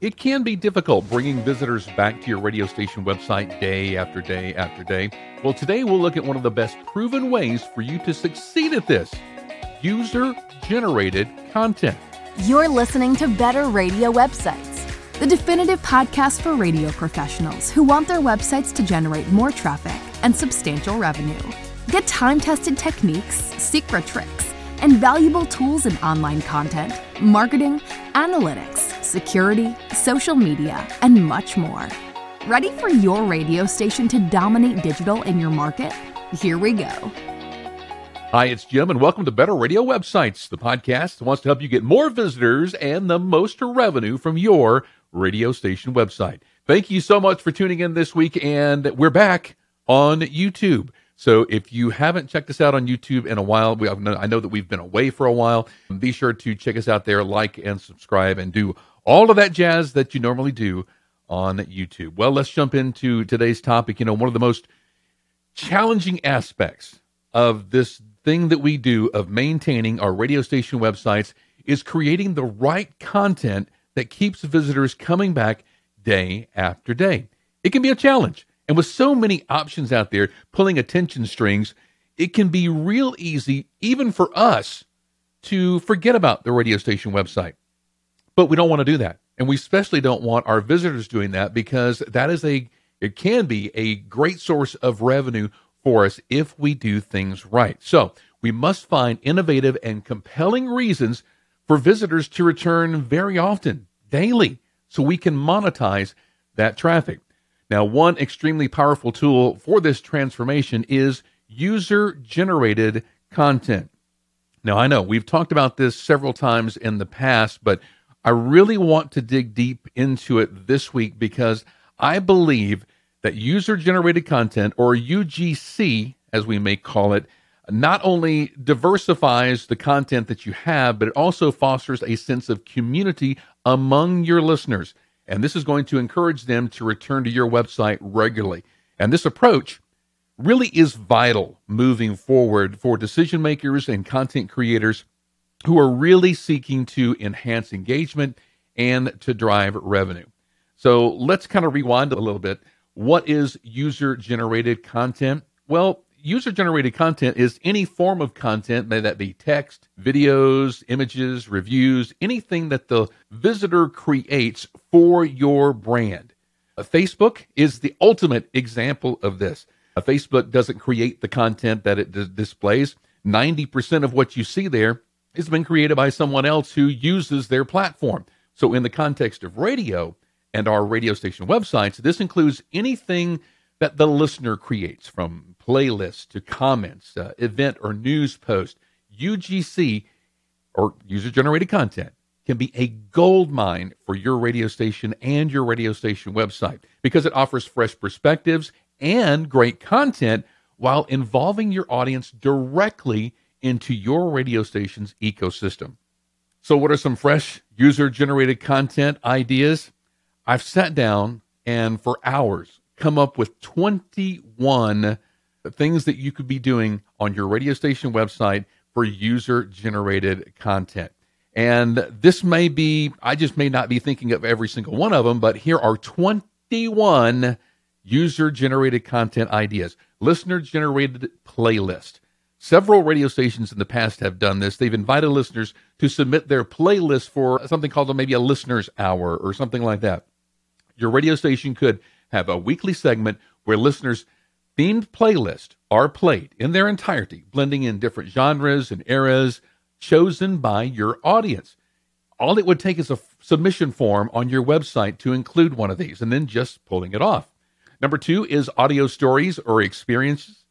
It can be difficult bringing visitors back to your radio station website day after day after day. Well, today we'll look at one of the best proven ways for you to succeed at this user generated content. You're listening to Better Radio Websites, the definitive podcast for radio professionals who want their websites to generate more traffic and substantial revenue. Get time tested techniques, secret tricks, and valuable tools in online content, marketing, analytics security, social media, and much more. Ready for your radio station to dominate digital in your market? Here we go. Hi, it's Jim, and welcome to Better Radio Websites, the podcast that wants to help you get more visitors and the most revenue from your radio station website. Thank you so much for tuning in this week, and we're back on YouTube. So if you haven't checked us out on YouTube in a while, we, I know that we've been away for a while. Be sure to check us out there, like and subscribe, and do all of that jazz that you normally do on YouTube. Well, let's jump into today's topic. You know, one of the most challenging aspects of this thing that we do of maintaining our radio station websites is creating the right content that keeps visitors coming back day after day. It can be a challenge. And with so many options out there pulling attention strings, it can be real easy, even for us, to forget about the radio station website. But we don't want to do that. And we especially don't want our visitors doing that because that is a, it can be a great source of revenue for us if we do things right. So we must find innovative and compelling reasons for visitors to return very often, daily, so we can monetize that traffic. Now, one extremely powerful tool for this transformation is user generated content. Now, I know we've talked about this several times in the past, but I really want to dig deep into it this week because I believe that user generated content, or UGC as we may call it, not only diversifies the content that you have, but it also fosters a sense of community among your listeners. And this is going to encourage them to return to your website regularly. And this approach really is vital moving forward for decision makers and content creators who are really seeking to enhance engagement and to drive revenue. So let's kind of rewind a little bit. What is user generated content? Well, user generated content is any form of content, may that be text, videos, images, reviews, anything that the visitor creates for your brand. Uh, Facebook is the ultimate example of this. Uh, Facebook doesn't create the content that it d- displays. 90% of what you see there has been created by someone else who uses their platform. So, in the context of radio and our radio station websites, this includes anything that the listener creates from playlists to comments, uh, event or news post. UGC or user generated content can be a gold mine for your radio station and your radio station website because it offers fresh perspectives and great content while involving your audience directly into your radio station's ecosystem. So, what are some fresh user generated content ideas? I've sat down and for hours come up with 21 things that you could be doing on your radio station website for user generated content. And this may be, I just may not be thinking of every single one of them, but here are 21 user generated content ideas, listener generated playlist. Several radio stations in the past have done this. They've invited listeners to submit their playlist for something called maybe a listener's hour or something like that. Your radio station could have a weekly segment where listeners' themed playlist are played in their entirety, blending in different genres and eras chosen by your audience. All it would take is a submission form on your website to include one of these and then just pulling it off. Number two is audio stories or experiences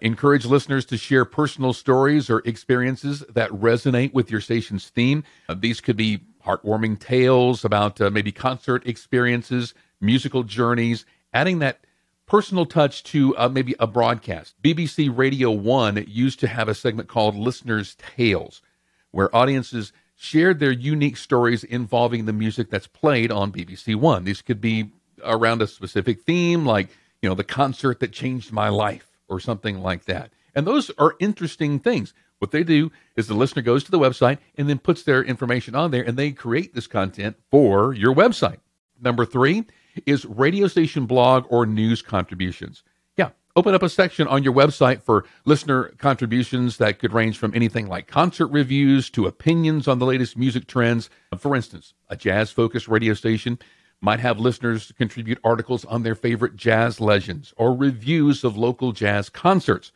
Encourage listeners to share personal stories or experiences that resonate with your station's theme. Uh, these could be heartwarming tales about uh, maybe concert experiences, musical journeys, adding that personal touch to uh, maybe a broadcast. BBC Radio 1 used to have a segment called Listeners' Tales, where audiences shared their unique stories involving the music that's played on BBC One. These could be around a specific theme, like, you know, the concert that changed my life or something like that. And those are interesting things. What they do is the listener goes to the website and then puts their information on there and they create this content for your website. Number three is radio station blog or news contributions. Yeah, open up a section on your website for listener contributions that could range from anything like concert reviews to opinions on the latest music trends. For instance, a jazz focused radio station might have listeners contribute articles on their favorite jazz legends or reviews of local jazz concerts.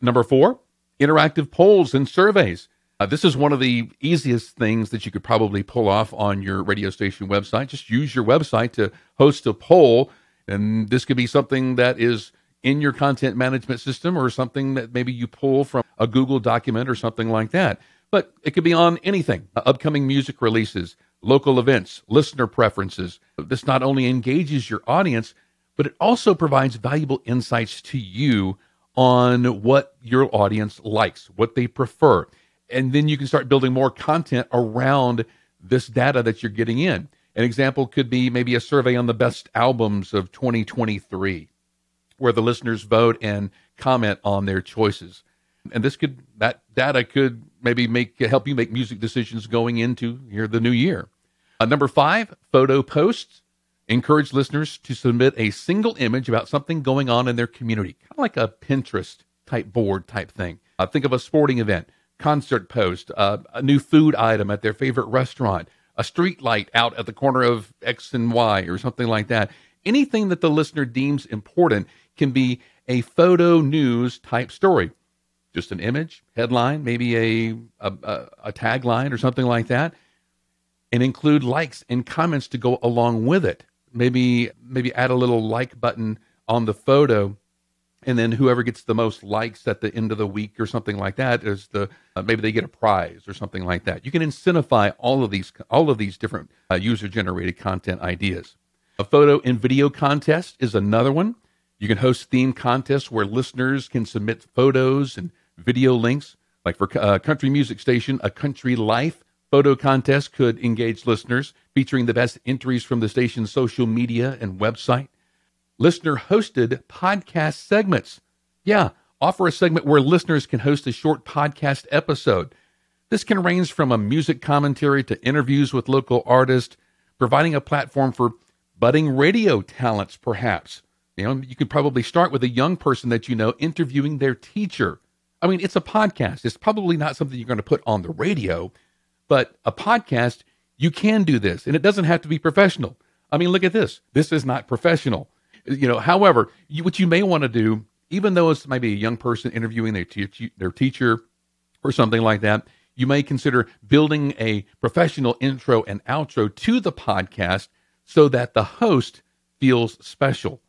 Number four, interactive polls and surveys. Uh, this is one of the easiest things that you could probably pull off on your radio station website. Just use your website to host a poll. And this could be something that is in your content management system or something that maybe you pull from a Google document or something like that. But it could be on anything uh, upcoming music releases, local events, listener preferences. This not only engages your audience, but it also provides valuable insights to you on what your audience likes, what they prefer and then you can start building more content around this data that you're getting in. An example could be maybe a survey on the best albums of 2023, where the listeners vote and comment on their choices. And this could that data could maybe make help you make music decisions going into here the new year. Uh, number five, photo posts encourage listeners to submit a single image about something going on in their community, kind of like a Pinterest type board type thing. Uh, think of a sporting event concert post, uh, a new food item at their favorite restaurant, a street light out at the corner of X and Y, or something like that. Anything that the listener deems important can be a photo news type story. Just an image, headline, maybe a, a, a tagline or something like that, and include likes and comments to go along with it. Maybe maybe add a little like button on the photo and then whoever gets the most likes at the end of the week or something like that is the uh, maybe they get a prize or something like that. You can incentivize all of these all of these different uh, user generated content ideas. A photo and video contest is another one. You can host theme contests where listeners can submit photos and video links. Like for a uh, country music station, a country life photo contest could engage listeners, featuring the best entries from the station's social media and website listener hosted podcast segments. Yeah, offer a segment where listeners can host a short podcast episode. This can range from a music commentary to interviews with local artists, providing a platform for budding radio talents, perhaps. You know, you could probably start with a young person that you know interviewing their teacher. I mean, it's a podcast. It's probably not something you're going to put on the radio, but a podcast, you can do this, and it doesn't have to be professional. I mean, look at this. This is not professional you know, however, you, what you may want to do, even though it's maybe a young person interviewing their, te- their teacher or something like that, you may consider building a professional intro and outro to the podcast so that the host feels special.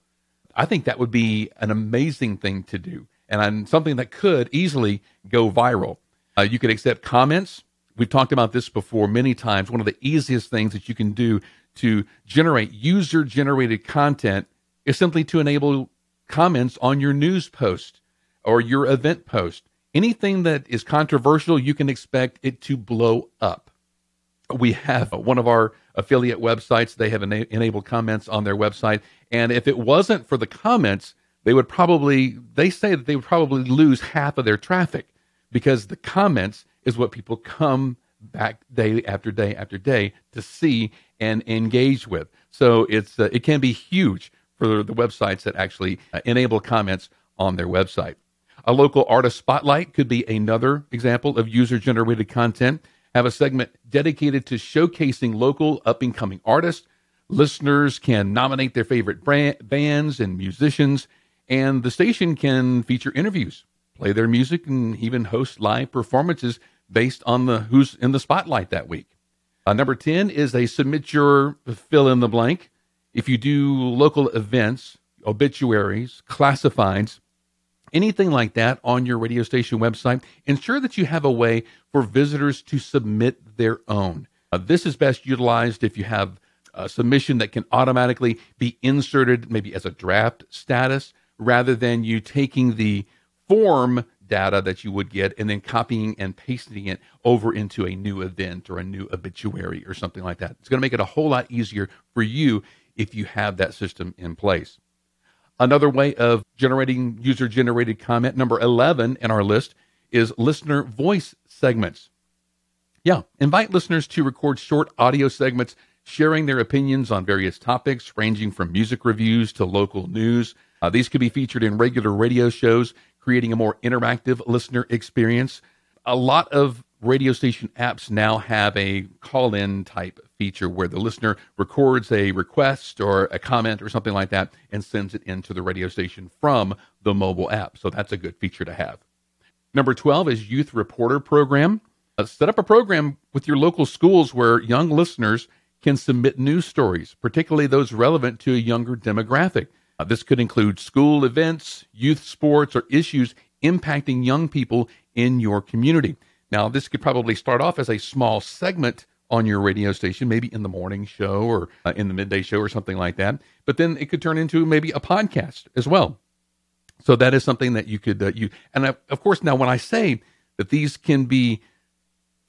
I think that would be an amazing thing to do and something that could easily go viral. Uh, you could accept comments. We've talked about this before many times. One of the easiest things that you can do to generate user generated content is simply to enable comments on your news post or your event post. Anything that is controversial, you can expect it to blow up. We have one of our affiliate websites, they have ena- enabled comments on their website. And if it wasn't for the comments, they would probably, they say that they would probably lose half of their traffic because the comments is what people come back day after day after day to see and engage with. So it's uh, it can be huge for the websites that actually uh, enable comments on their website. A local artist spotlight could be another example of user generated content. Have a segment dedicated to showcasing local up and coming artists. Listeners can nominate their favorite brand, bands and musicians, and the station can feature interviews, play their music, and even host live performances based on the who's in the spotlight that week. Uh, number 10 is they submit your fill in the blank. If you do local events, obituaries, classifieds, anything like that on your radio station website, ensure that you have a way for visitors to submit their own. Uh, this is best utilized if you have a submission that can automatically be inserted maybe as a draft status rather than you taking the form data that you would get and then copying and pasting it over into a new event or a new obituary or something like that. It's going to make it a whole lot easier for you if you have that system in place. Another way of generating user generated comment, number 11 in our list, is listener voice segments. Yeah, invite listeners to record short audio segments sharing their opinions on various topics, ranging from music reviews to local news. Uh, these could be featured in regular radio shows, creating a more interactive listener experience. A lot of radio station apps now have a call in type feature where the listener records a request or a comment or something like that and sends it into the radio station from the mobile app. So that's a good feature to have. Number 12 is Youth Reporter Program. Uh, set up a program with your local schools where young listeners can submit news stories, particularly those relevant to a younger demographic. Uh, this could include school events, youth sports, or issues impacting young people in your community. Now, this could probably start off as a small segment on your radio station, maybe in the morning show or uh, in the midday show or something like that. But then it could turn into maybe a podcast as well. So that is something that you could uh, you and of course now when I say that these can be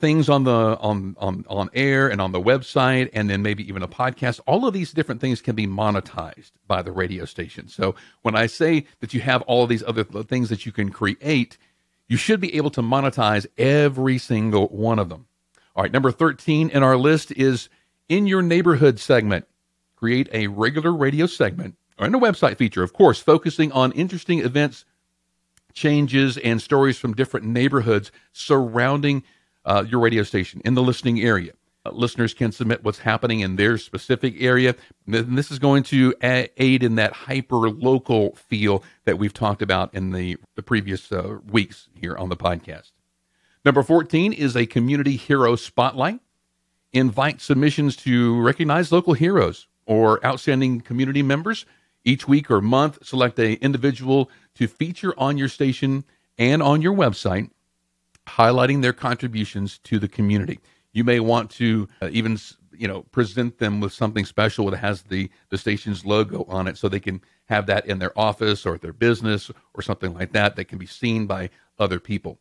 things on the on on on air and on the website and then maybe even a podcast all of these different things can be monetized by the radio station so when i say that you have all these other things that you can create you should be able to monetize every single one of them. All right, number 13 in our list is in your neighborhood segment. Create a regular radio segment or in a website feature, of course, focusing on interesting events, changes, and stories from different neighborhoods surrounding uh, your radio station in the listening area. Uh, listeners can submit what's happening in their specific area. And this is going to aid in that hyper local feel that we've talked about in the, the previous uh, weeks here on the podcast. Number 14 is a community hero spotlight. Invite submissions to recognize local heroes or outstanding community members. Each week or month, select a individual to feature on your station and on your website, highlighting their contributions to the community. You may want to uh, even you know present them with something special that has the the station's logo on it, so they can have that in their office or their business or something like that that can be seen by other people.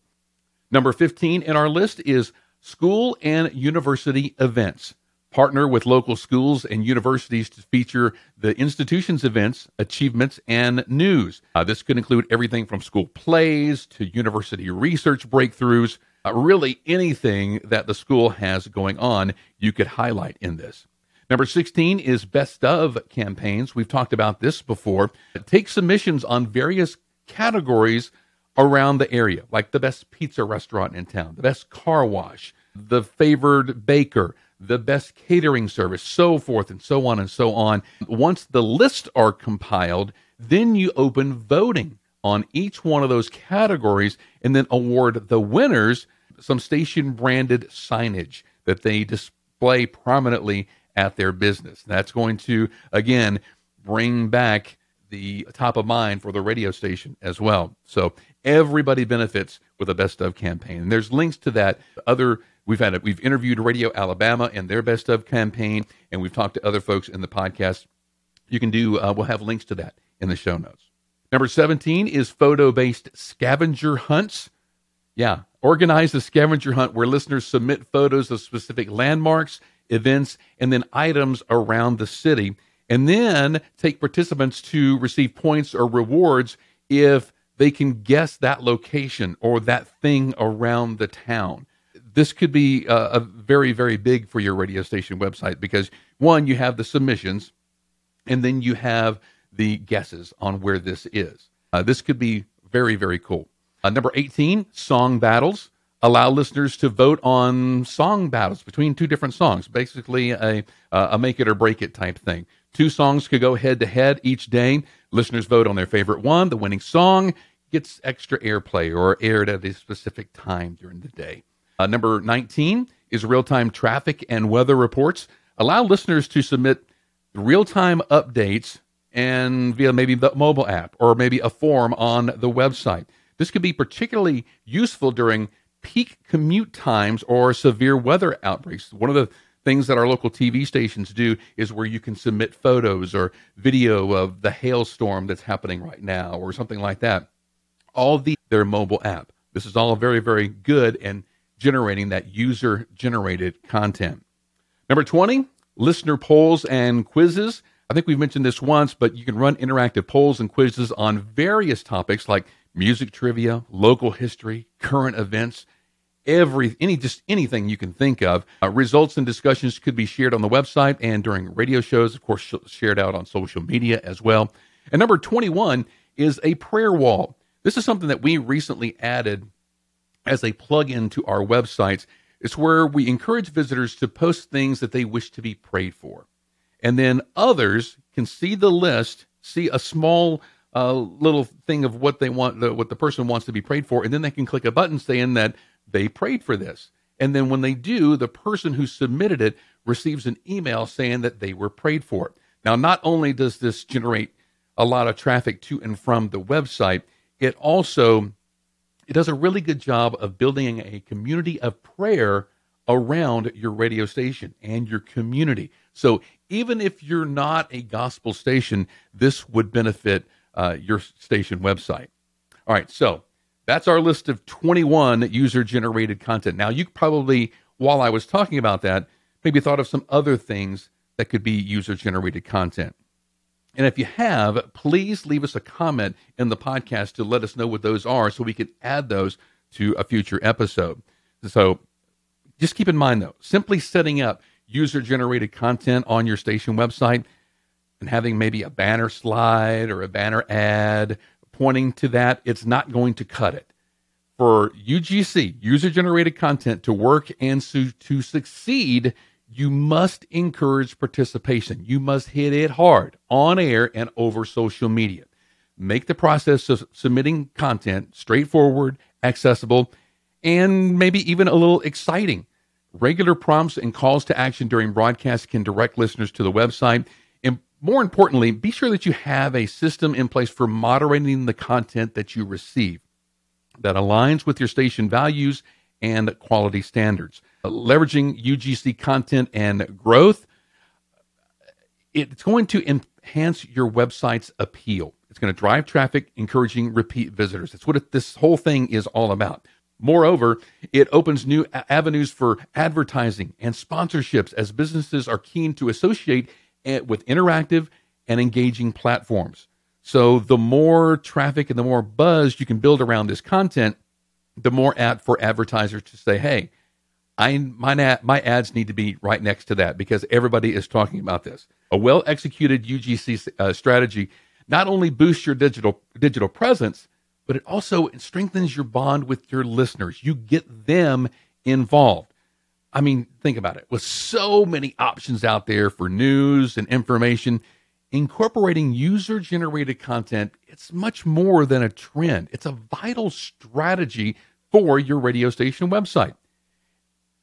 Number 15 in our list is school and university events. Partner with local schools and universities to feature the institution's events, achievements, and news. Uh, this could include everything from school plays to university research breakthroughs uh, really anything that the school has going on, you could highlight in this. Number 16 is best of campaigns. We've talked about this before. Take submissions on various categories around the area, like the best pizza restaurant in town, the best car wash, the favored baker, the best catering service, so forth and so on and so on. Once the lists are compiled, then you open voting on each one of those categories and then award the winners some station branded signage that they display prominently at their business. That's going to, again, bring back the top of mind for the radio station as well. So everybody benefits with a best of campaign. And there's links to that. Other we've had it. We've interviewed Radio Alabama and their best of campaign, and we've talked to other folks in the podcast. You can do. Uh, we'll have links to that in the show notes. Number 17 is photo based scavenger hunts. Yeah, organize a scavenger hunt where listeners submit photos of specific landmarks, events, and then items around the city, and then take participants to receive points or rewards if they can guess that location or that thing around the town. This could be a, a very, very big for your radio station website because one, you have the submissions, and then you have the guesses on where this is. Uh, this could be very, very cool. Uh, number 18, song battles. Allow listeners to vote on song battles between two different songs, basically a, a make it or break it type thing. Two songs could go head to head each day. Listeners vote on their favorite one. The winning song gets extra airplay or aired at a specific time during the day. Uh, number 19 is real time traffic and weather reports. Allow listeners to submit real time updates and via maybe the mobile app or maybe a form on the website. This could be particularly useful during peak commute times or severe weather outbreaks. One of the things that our local TV stations do is where you can submit photos or video of the hailstorm that's happening right now or something like that. All the their mobile app. This is all very very good and generating that user generated content. Number 20, listener polls and quizzes. I think we've mentioned this once, but you can run interactive polls and quizzes on various topics like music trivia, local history, current events, every any just anything you can think of. Uh, results and discussions could be shared on the website and during radio shows, of course, sh- shared out on social media as well. And number 21 is a prayer wall. This is something that we recently added as a plug-in to our websites. It's where we encourage visitors to post things that they wish to be prayed for. And then others can see the list, see a small uh, little thing of what they want, the, what the person wants to be prayed for, and then they can click a button saying that they prayed for this. And then when they do, the person who submitted it receives an email saying that they were prayed for. Now, not only does this generate a lot of traffic to and from the website, it also it does a really good job of building a community of prayer around your radio station and your community. So even if you're not a gospel station, this would benefit uh, your station website. All right, so that's our list of 21 user generated content. Now, you probably, while I was talking about that, maybe thought of some other things that could be user generated content. And if you have, please leave us a comment in the podcast to let us know what those are so we can add those to a future episode. So just keep in mind, though, simply setting up user generated content on your station website and having maybe a banner slide or a banner ad pointing to that, it's not going to cut it. For UGC, user generated content, to work and to, to succeed, you must encourage participation. You must hit it hard on air and over social media. Make the process of submitting content straightforward, accessible, and maybe even a little exciting. Regular prompts and calls to action during broadcast can direct listeners to the website. And more importantly, be sure that you have a system in place for moderating the content that you receive that aligns with your station values and quality standards uh, leveraging UGC content and growth, it's going to enhance your website's appeal. It's going to drive traffic, encouraging repeat visitors. That's what this whole thing is all about. Moreover, it opens new avenues for advertising and sponsorships as businesses are keen to associate eh, with interactive and engaging platforms. So, the more traffic and the more buzz you can build around this content, the more apt for advertisers to say, hey, I my ad, my ads need to be right next to that because everybody is talking about this. A well executed UGC uh, strategy not only boosts your digital digital presence, but it also strengthens your bond with your listeners. You get them involved. I mean, think about it. With so many options out there for news and information, incorporating user generated content, it's much more than a trend. It's a vital strategy for your radio station website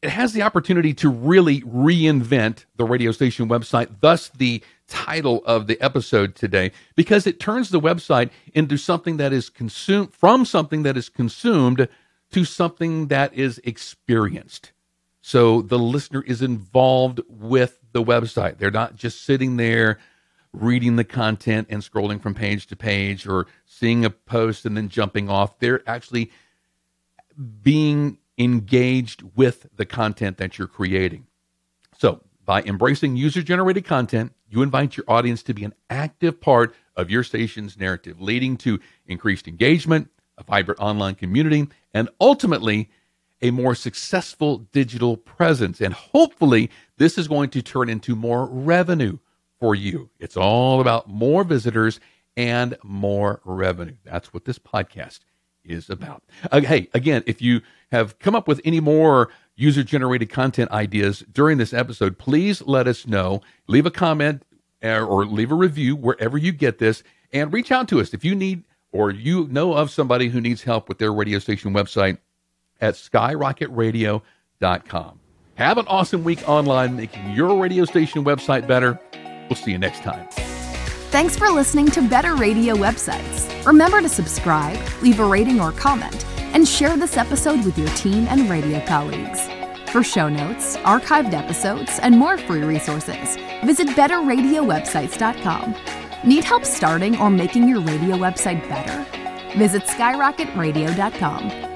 it has the opportunity to really reinvent the radio station website, thus the title of the episode today, because it turns the website into something that is consumed from something that is consumed to something that is experienced. So the listener is involved with the website. They're not just sitting there reading the content and scrolling from page to page or seeing a post and then jumping off. They're actually being engaged with the content that you're creating. So, by embracing user generated content, you invite your audience to be an active part of your station's narrative, leading to increased engagement, a vibrant online community, and ultimately a more successful digital presence. And hopefully, this is going to turn into more revenue for you. It's all about more visitors and more revenue. That's what this podcast is about. Uh, hey, again, if you have come up with any more user generated content ideas during this episode, please let us know. Leave a comment uh, or leave a review wherever you get this and reach out to us if you need or you know of somebody who needs help with their radio station website at skyrocketradio.com. Have an awesome week online making your radio station website better. We'll see you next time. Thanks for listening to Better Radio Websites. Remember to subscribe, leave a rating or comment, and share this episode with your team and radio colleagues. For show notes, archived episodes, and more free resources, visit betterradiowebsites.com. Need help starting or making your radio website better? Visit skyrocketradio.com.